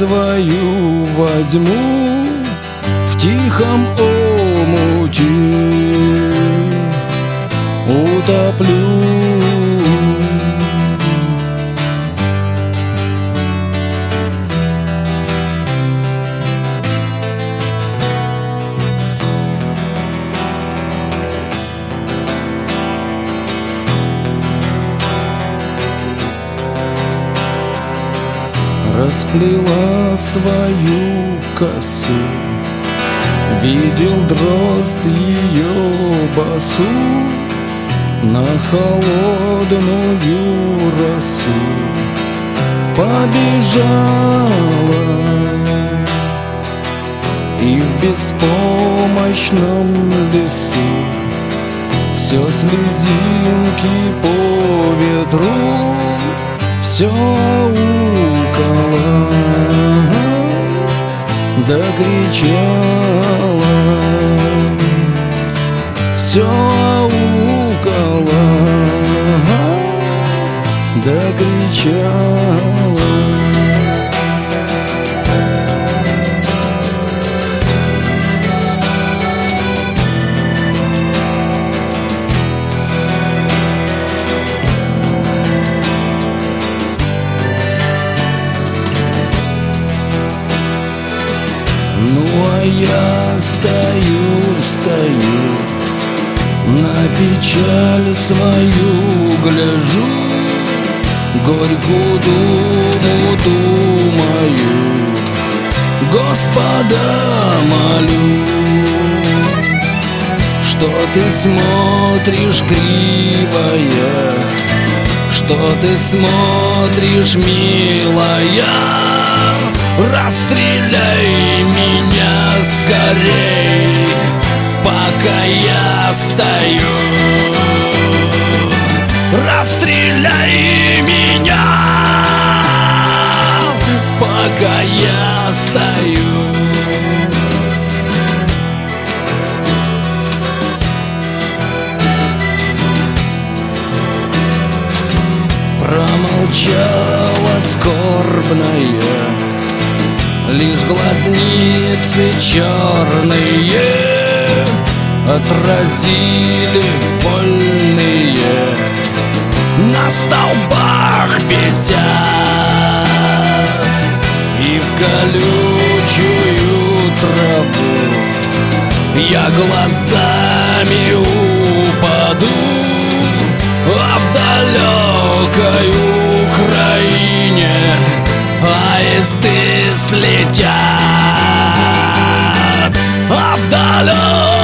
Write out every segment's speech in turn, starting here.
свою возьму ее басу На холодную росу. Побежала И в беспомощном лесу. Все слезинки по ветру Все укала Да кричала Все укала Да кричала Ну а я стою, стою На печаль свою гляжу Горькую думу думаю. Господа молю Что ты смотришь кривая Что ты смотришь, милая. Расстреляй меня скорей, пока я стою. Расстреляй меня, пока я стою. Промолчала скорбная Лишь глазницы черные Отразили больные На столбах висят И в колючую траву Я глазами упаду А в далекой Украине Аисты слетят. А в далекой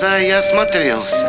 глаза, я смотрелся.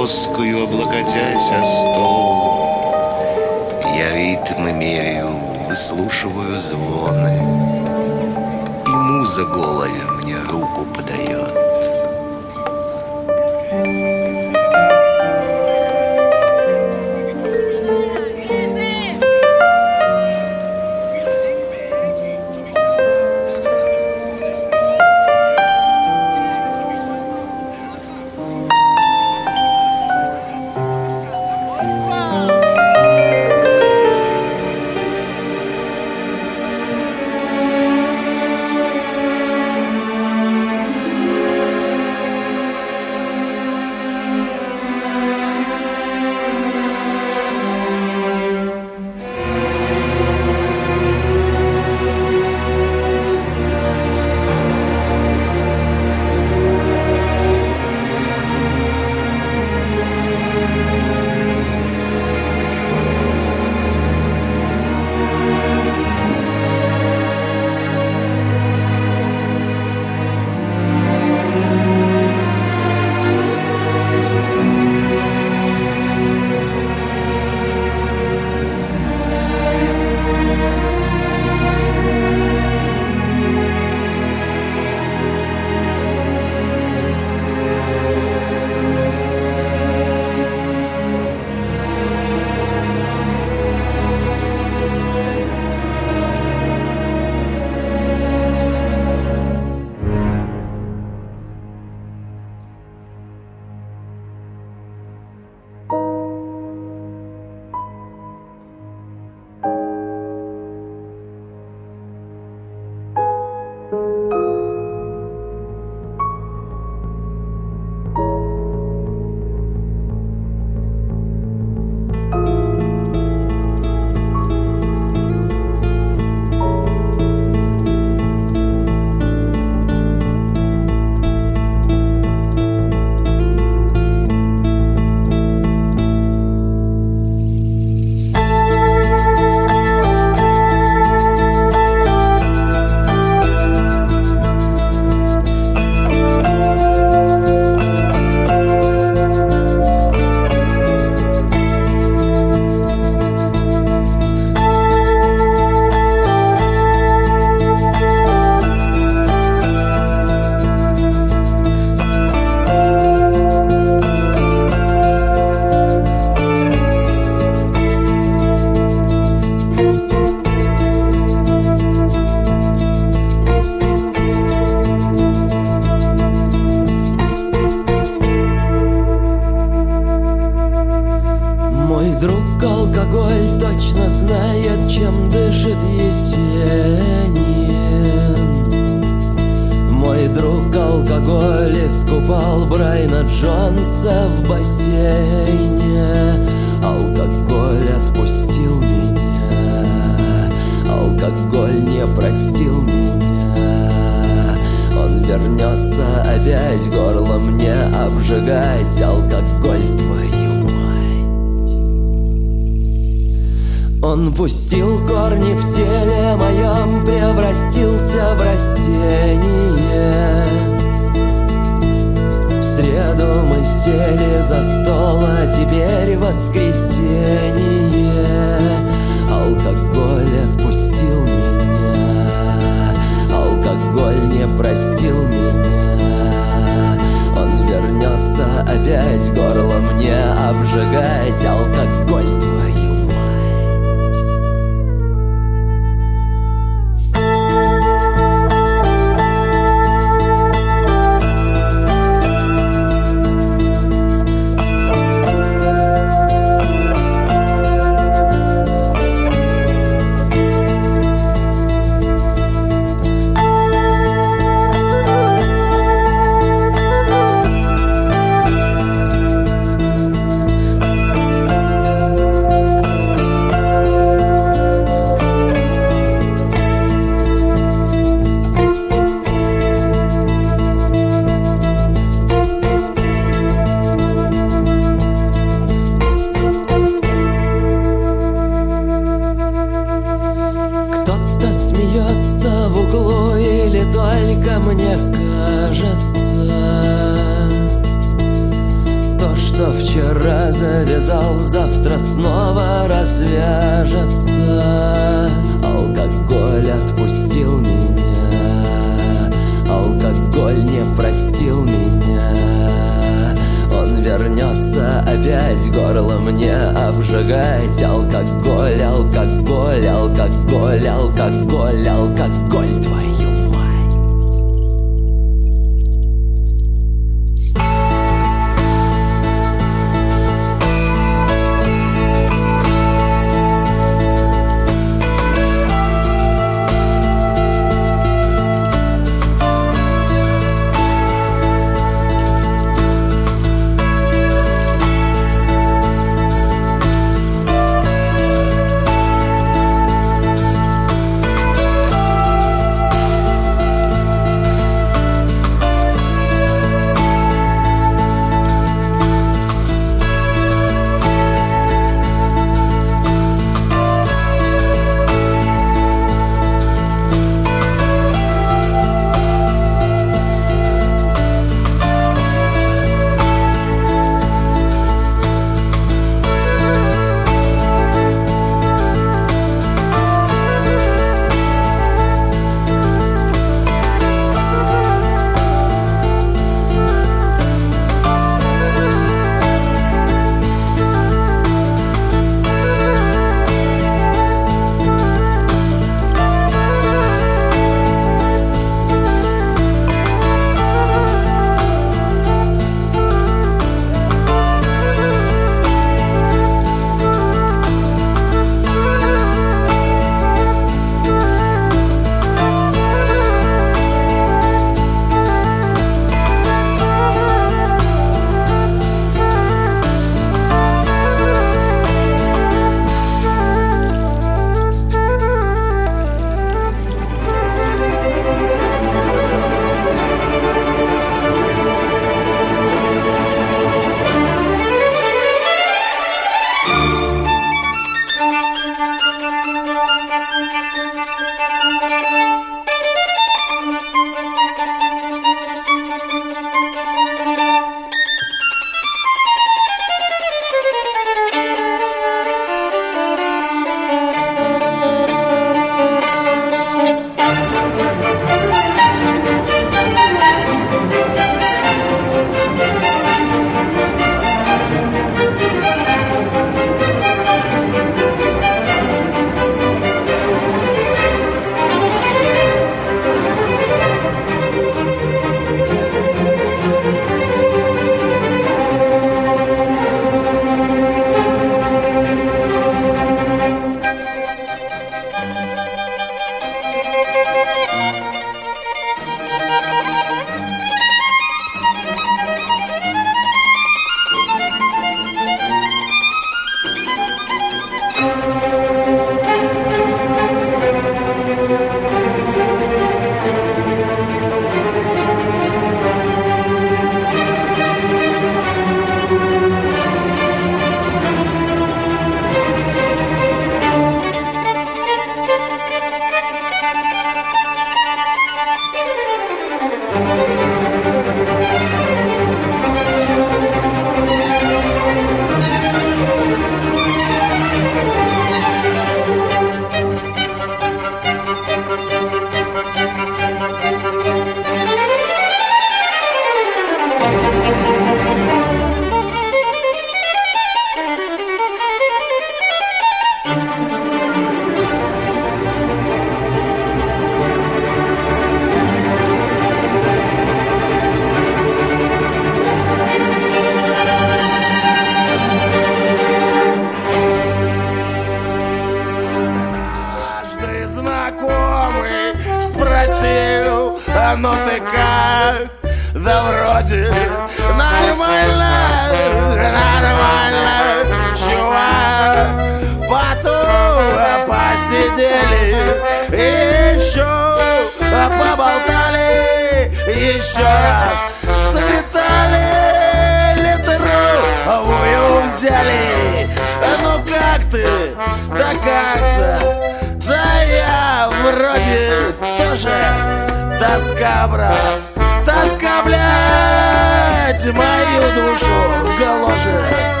Гладь мою душу в галоши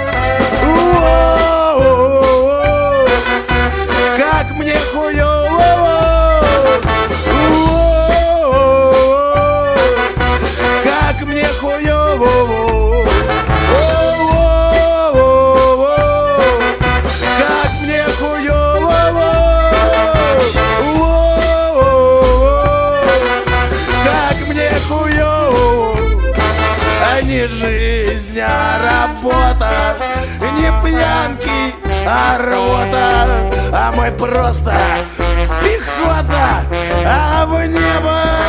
а рота, а мы просто пехота, а в небо.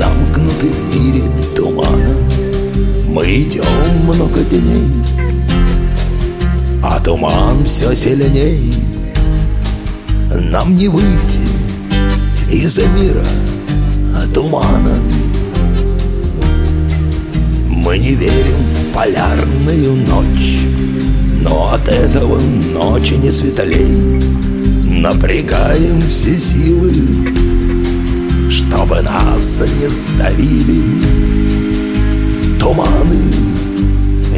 Замкнуты в мире тумана. Мы идем много дней А туман все сильней. Нам не выйти из мира тумана. Мы не верим в полярную ночь Но от этого ночи не светлей. Напрягаем все силы Чтобы нас не сдавили Туманы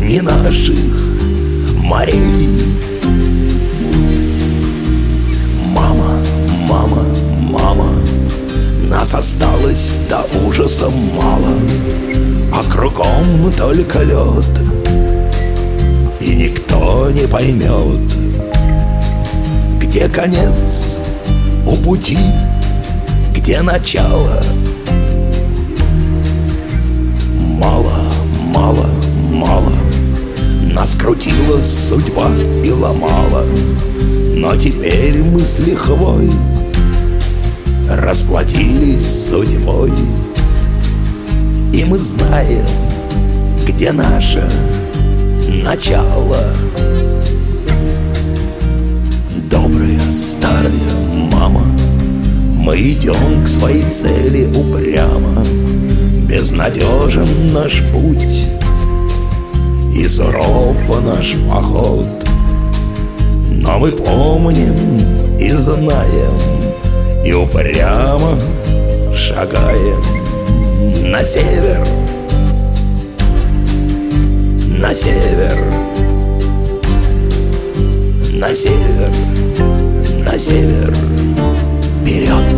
не наших морей. Мама, мама, мама Нас осталось до ужаса мало. А кругом только лед И никто не поймет Где конец у пути Где начало? Мало, мало, мало. Нас крутила судьба и ломала. Но теперь мы с лихвой Расплатились судьбой. И мы знаем, где наше начало. Добрая старая мама Мы идем к своей цели упрямо. Безнадежен наш путь. И суров наш поход. Но мы помним и знаем И упрямо шагаем На север. На север. На север. На север. Вперед!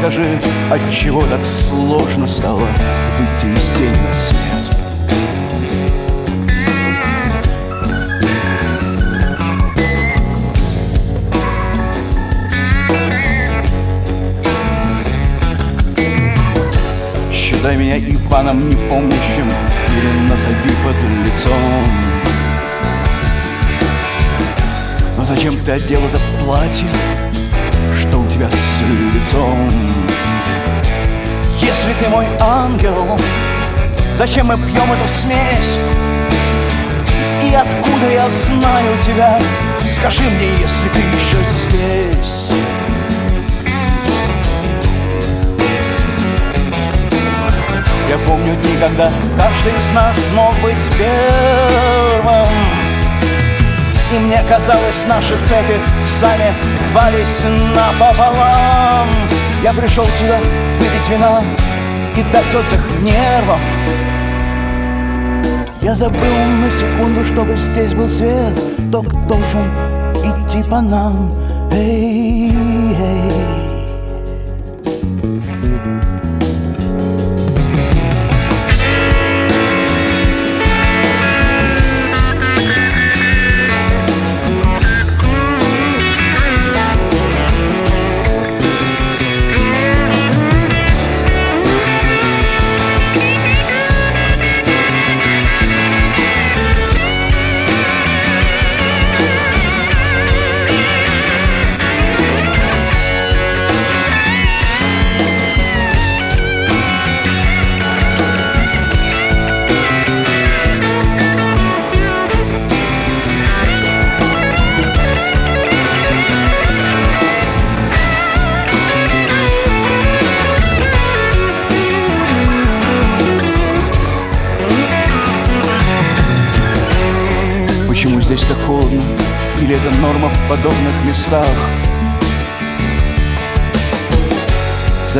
Скажи, от чего так сложно стало Выйти из тени на свет. Считай меня Иваном непомнящим Или назови под лицом. Но зачем ты одел это платье тебя с лицом. Если ты мой ангел Зачем мы пьем эту смесь? И откуда я знаю тебя? Скажи мне, если ты еще здесь. Я помню дни, когда каждый из нас мог быть первым И мне казалось, наши цепи сами рвались напополам Я пришел сюда выпить вина и дать отдых нервам. Я забыл на секунду, чтобы здесь был свет. Тот должен идти по нам. Эй, эй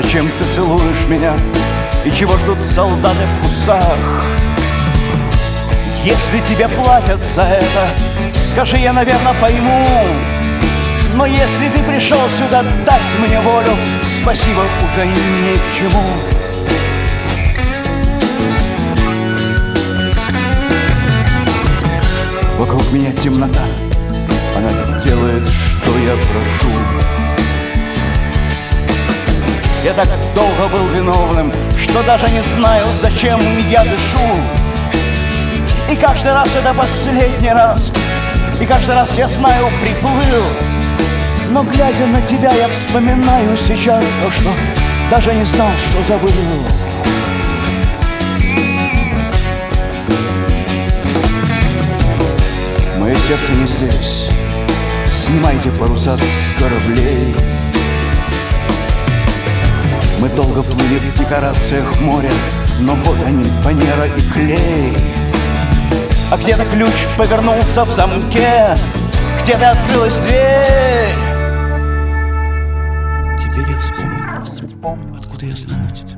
Зачем ты целуешь меня? И чего ждут солдаты в кустах? Если тебе платят за это, скажи, я, наверное, пойму. Но если ты пришел сюда дать мне волю, спасибо уже ни к чему. Вокруг меня темнота, она делает, что я прошу. Я так долго был виновным, что даже не знаю, зачем я дышу. И каждый раз это последний раз, и каждый раз я знаю, приплыл. Но глядя на тебя, я вспоминаю сейчас то, что даже не знал, что забыл. Мое сердце не здесь Снимайте паруса с кораблей Мы долго плыли в декорациях моря Но вот они, фанера и клей. А где-то ключ повернулся в замке Где-то открылась дверь. Теперь я вспомнил, откуда я знаю тебя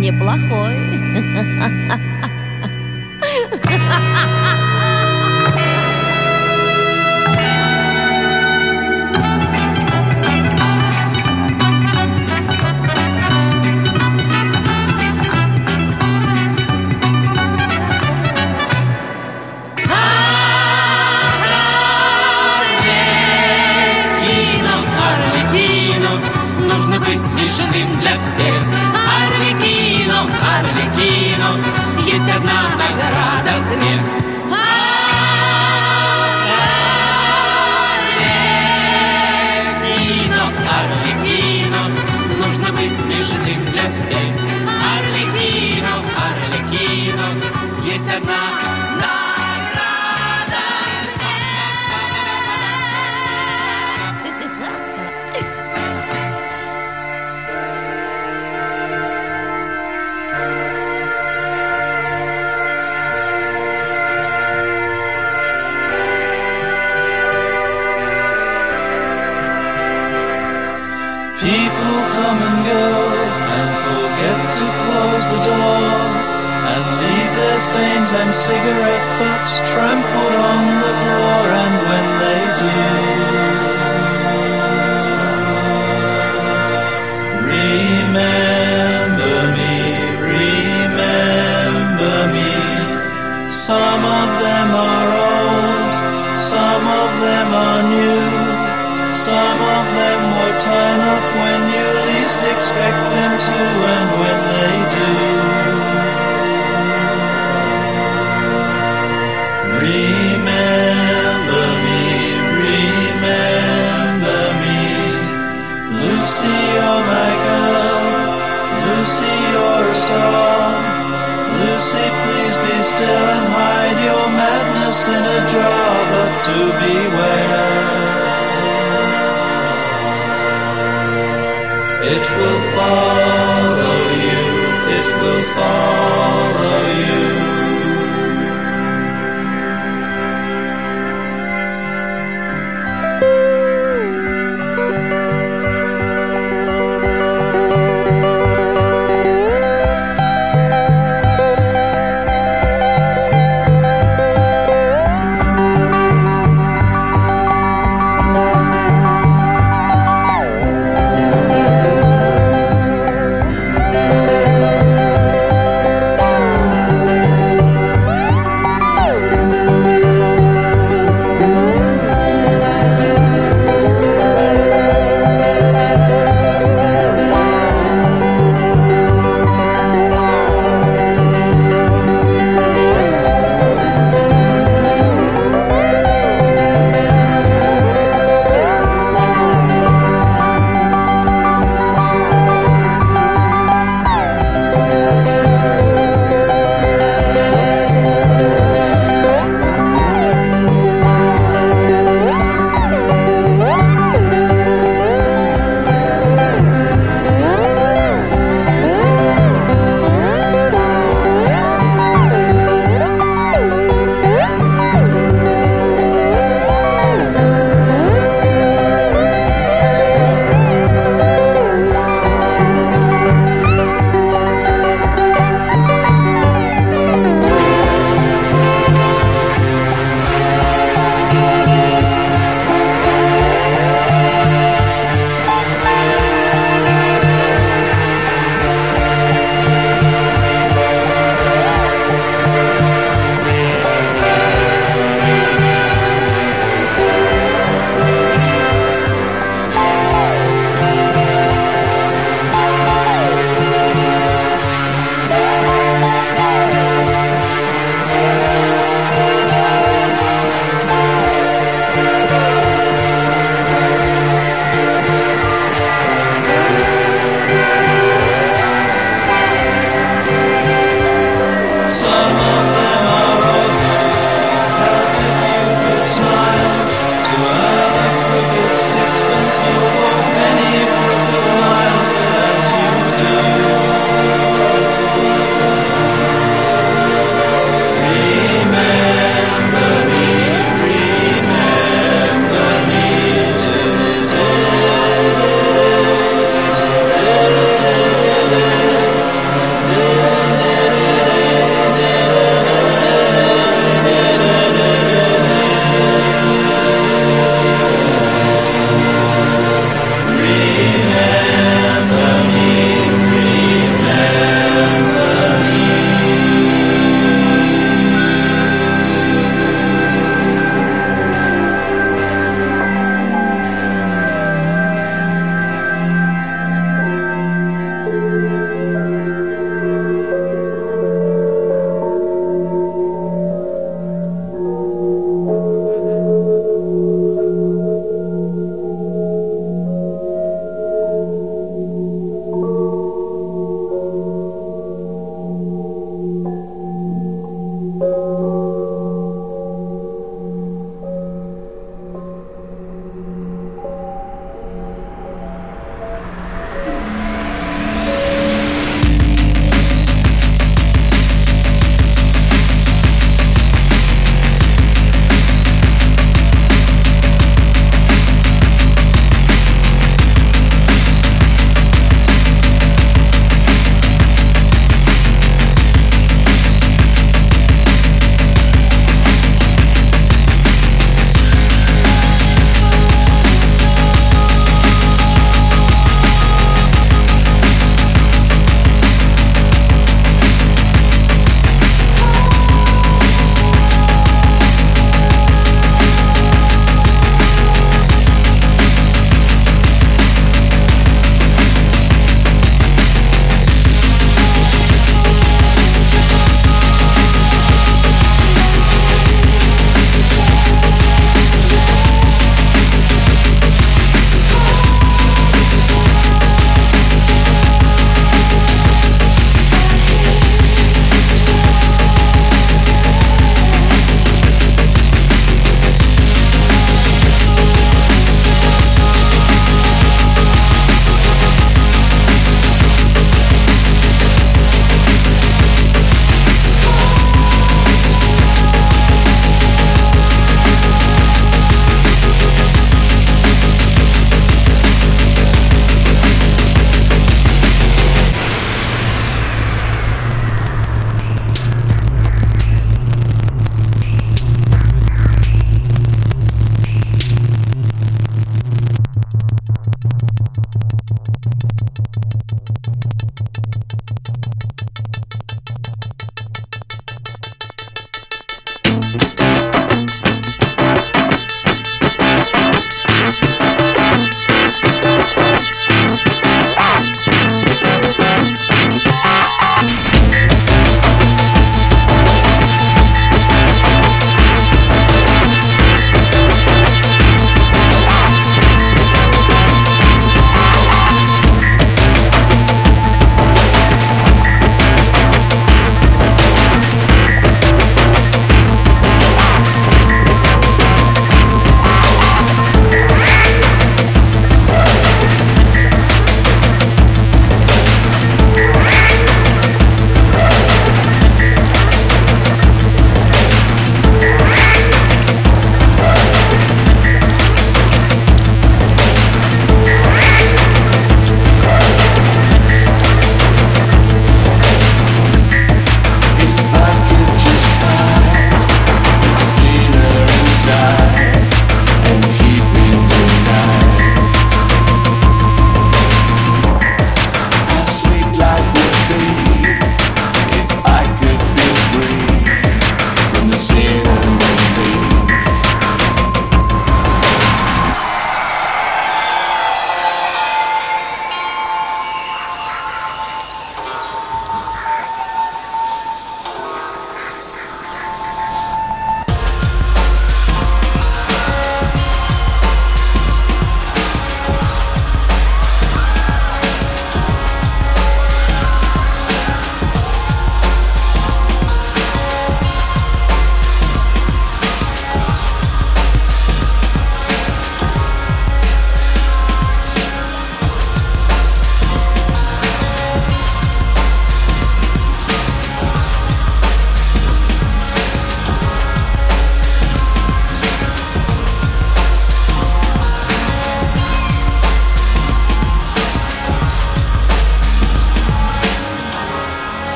неплохой. and cigarette butts trampled on the floor. And when they do, remember me, remember me. Some of them are old, some of them are new. Some of them will turn up when you least expect them to, and when Lucy, you're my girl. Lucy, you're a star. Lucy, please be still and hide your madness in a jar, but do beware. It will follow you, it will follow you.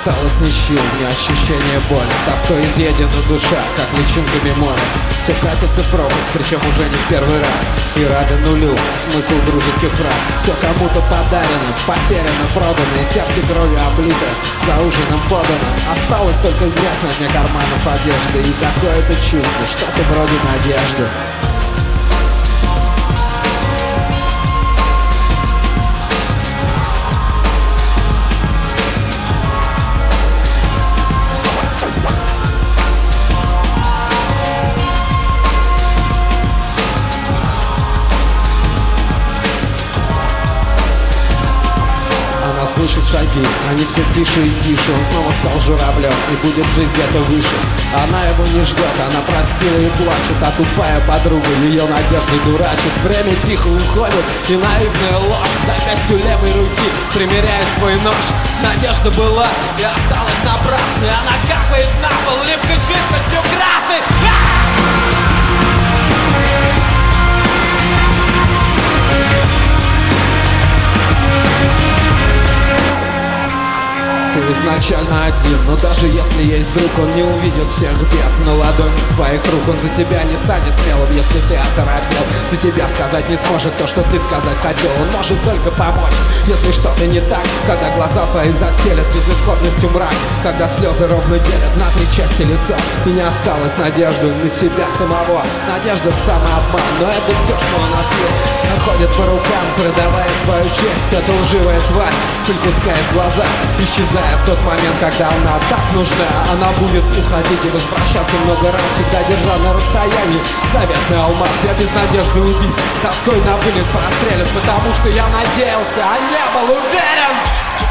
Осталось ни сил, ни ощущения боли Тоской изъедена душа, как личинками моря Все катится в пропасть, причем уже не в первый раз. И рады нулю, смысл дружеских фраз. Все кому-то подарено, потеряно, продано И сердце кровью облито, за ужином подано. Осталось только грязь на дне карманов одежды. И какое-то чувство, что-то вроде надежды Слышит шаги, они все тише и тише. Он снова стал журавлем и будет жить где-то выше. Она его не ждет, она простила и плачет А тупая подруга ее надежды дурачит. Время тихо уходит и наивная ложь К запястью левой руки. Примеряет свой нож Надежда была и осталась напрасной. Она капает на пол липкой жидкостью красной изначально один, но даже если есть друг, он не увидит всех бед. На ладонях твоих рук он за тебя не станет смелым, если ты оторопел. За тебя сказать не сможет то, что ты сказать хотел. Он может только помочь, если что-то не так. Когда глаза твои застелят безысходностью мрак. Когда слезы ровно делят на три части лица. И не осталось надежды на себя самого. Надежда самообман, но это все, что у нас есть. Находит по рукам, продавая свою честь. Эта лживая тварь припускает глаза Исчезая в тот момент, когда она так нужна. Она будет уходить и возвращаться много раз Всегда держа на расстоянии. Заветный алмаз Я без надежды убит, тоской на вылет прострелен Потому что я надеялся, а не был уверен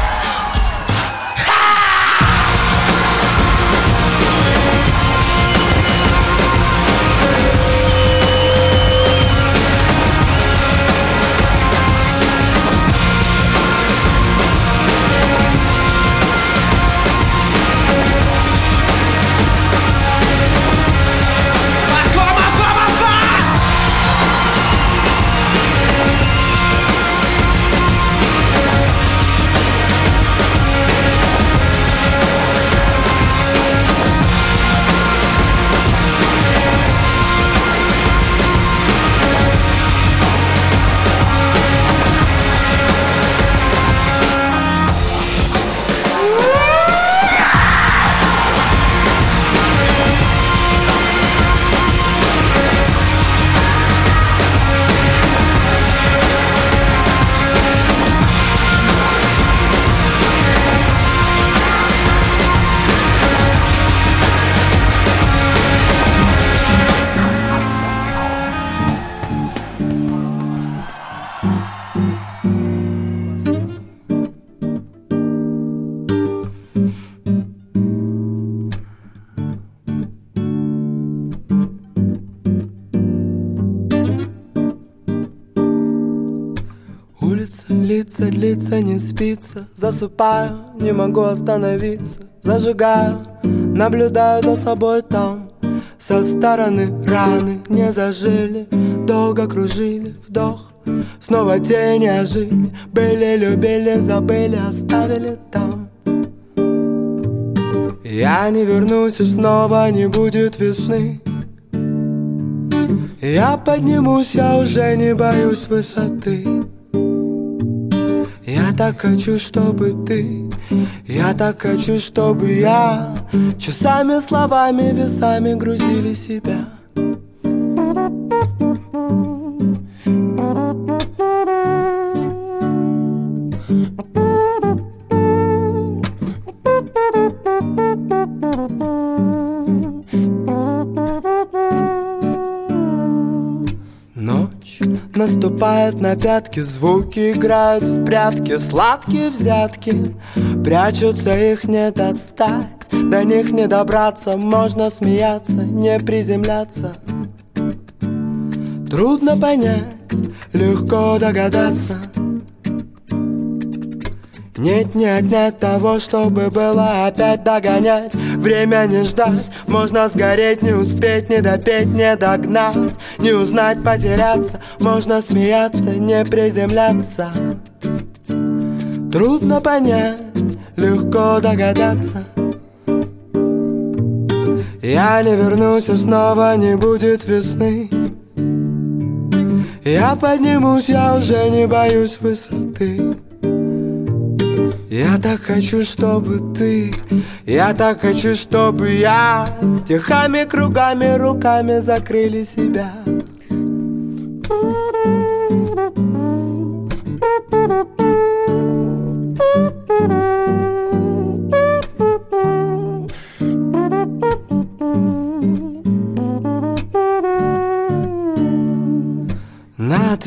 лица, длится, не спится. Засыпаю, не могу остановиться. Зажигаю, наблюдаю за собой там. Со стороны раны не зажили. Долго кружили, вдох. Снова тени ожили. Были, любили, забыли, оставили там. Я не вернусь и снова не будет весны. Я поднимусь, я уже не боюсь высоты Я так хочу, чтобы ты Я так хочу, чтобы я Часами, словами, весами грузили себя наступает на пятки Звуки играют в прятки Сладкие взятки. Прячутся, их не достать До них не добраться Можно смеяться, не приземляться. Трудно понять, легко догадаться нет, не отнять того, чтобы было опять догонять. Время не ждать, можно сгореть, не успеть, не допеть, не догнать. Не узнать, потеряться, можно смеяться, не приземляться. Трудно понять, легко догадаться. Я не вернусь, и снова не будет весны. Я поднимусь, я уже не боюсь высоты я так хочу, чтобы ты, я так хочу, чтобы я Стихами, кругами, руками закрыли себя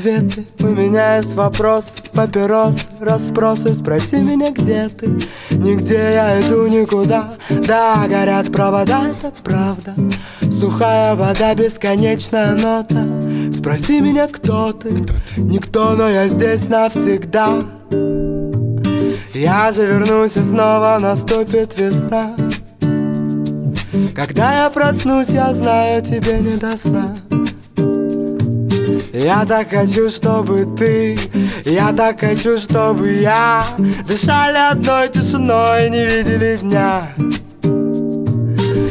ответы у меня есть вопрос Папирос, расспросы. Спроси меня, где ты? Нигде я иду никуда. Да, горят провода, это правда. Сухая вода, бесконечная нота. Спроси меня, кто ты? Никто, но я здесь навсегда. Я же вернусь и снова наступит весна. Когда я проснусь, я знаю, тебе не до сна я так хочу, чтобы ты, я так хочу, чтобы я Дышали одной тишиной, не видели дня.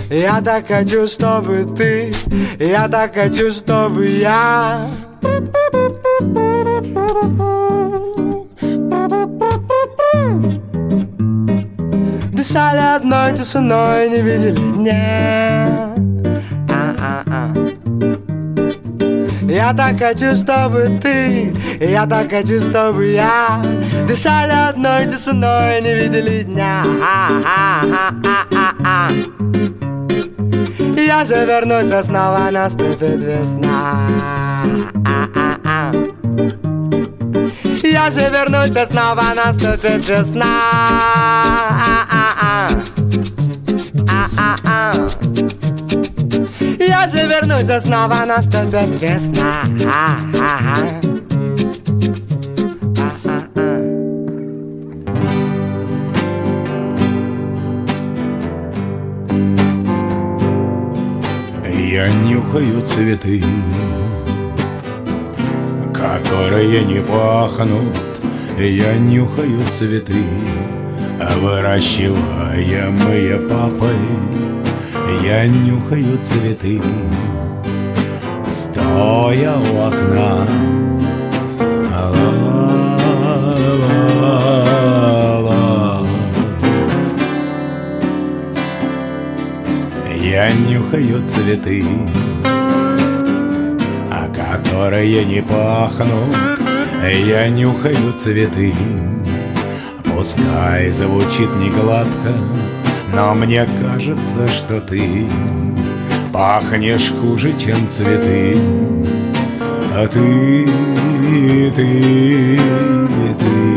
Я так хочу, чтобы ты, я так хочу, чтобы я Дышали одной тишиной, не видели дня Я так хочу, чтобы ты, я так хочу, чтобы я Дышали одной тишиной, не видели дня. Я же вернусь, а снова наступит весна. Я же вернусь, а снова наступит весна Я же вернусь, а снова наступит весна Я нюхаю цветы, которые не пахнут. Я нюхаю цветы, выращиваемые папой. Я нюхаю цветы, стоя у окна. Я нюхаю цветы, а которые не пахнут. Я нюхаю цветы, пускай звучит не гладко, но мне кажется, что ты пахнешь хуже, чем цветы. А ты, ты, ты.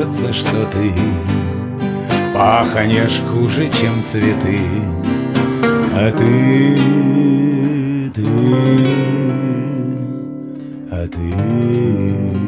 Кажется, что ты Пахнешь хуже, чем цветы. А ты, ты, а ты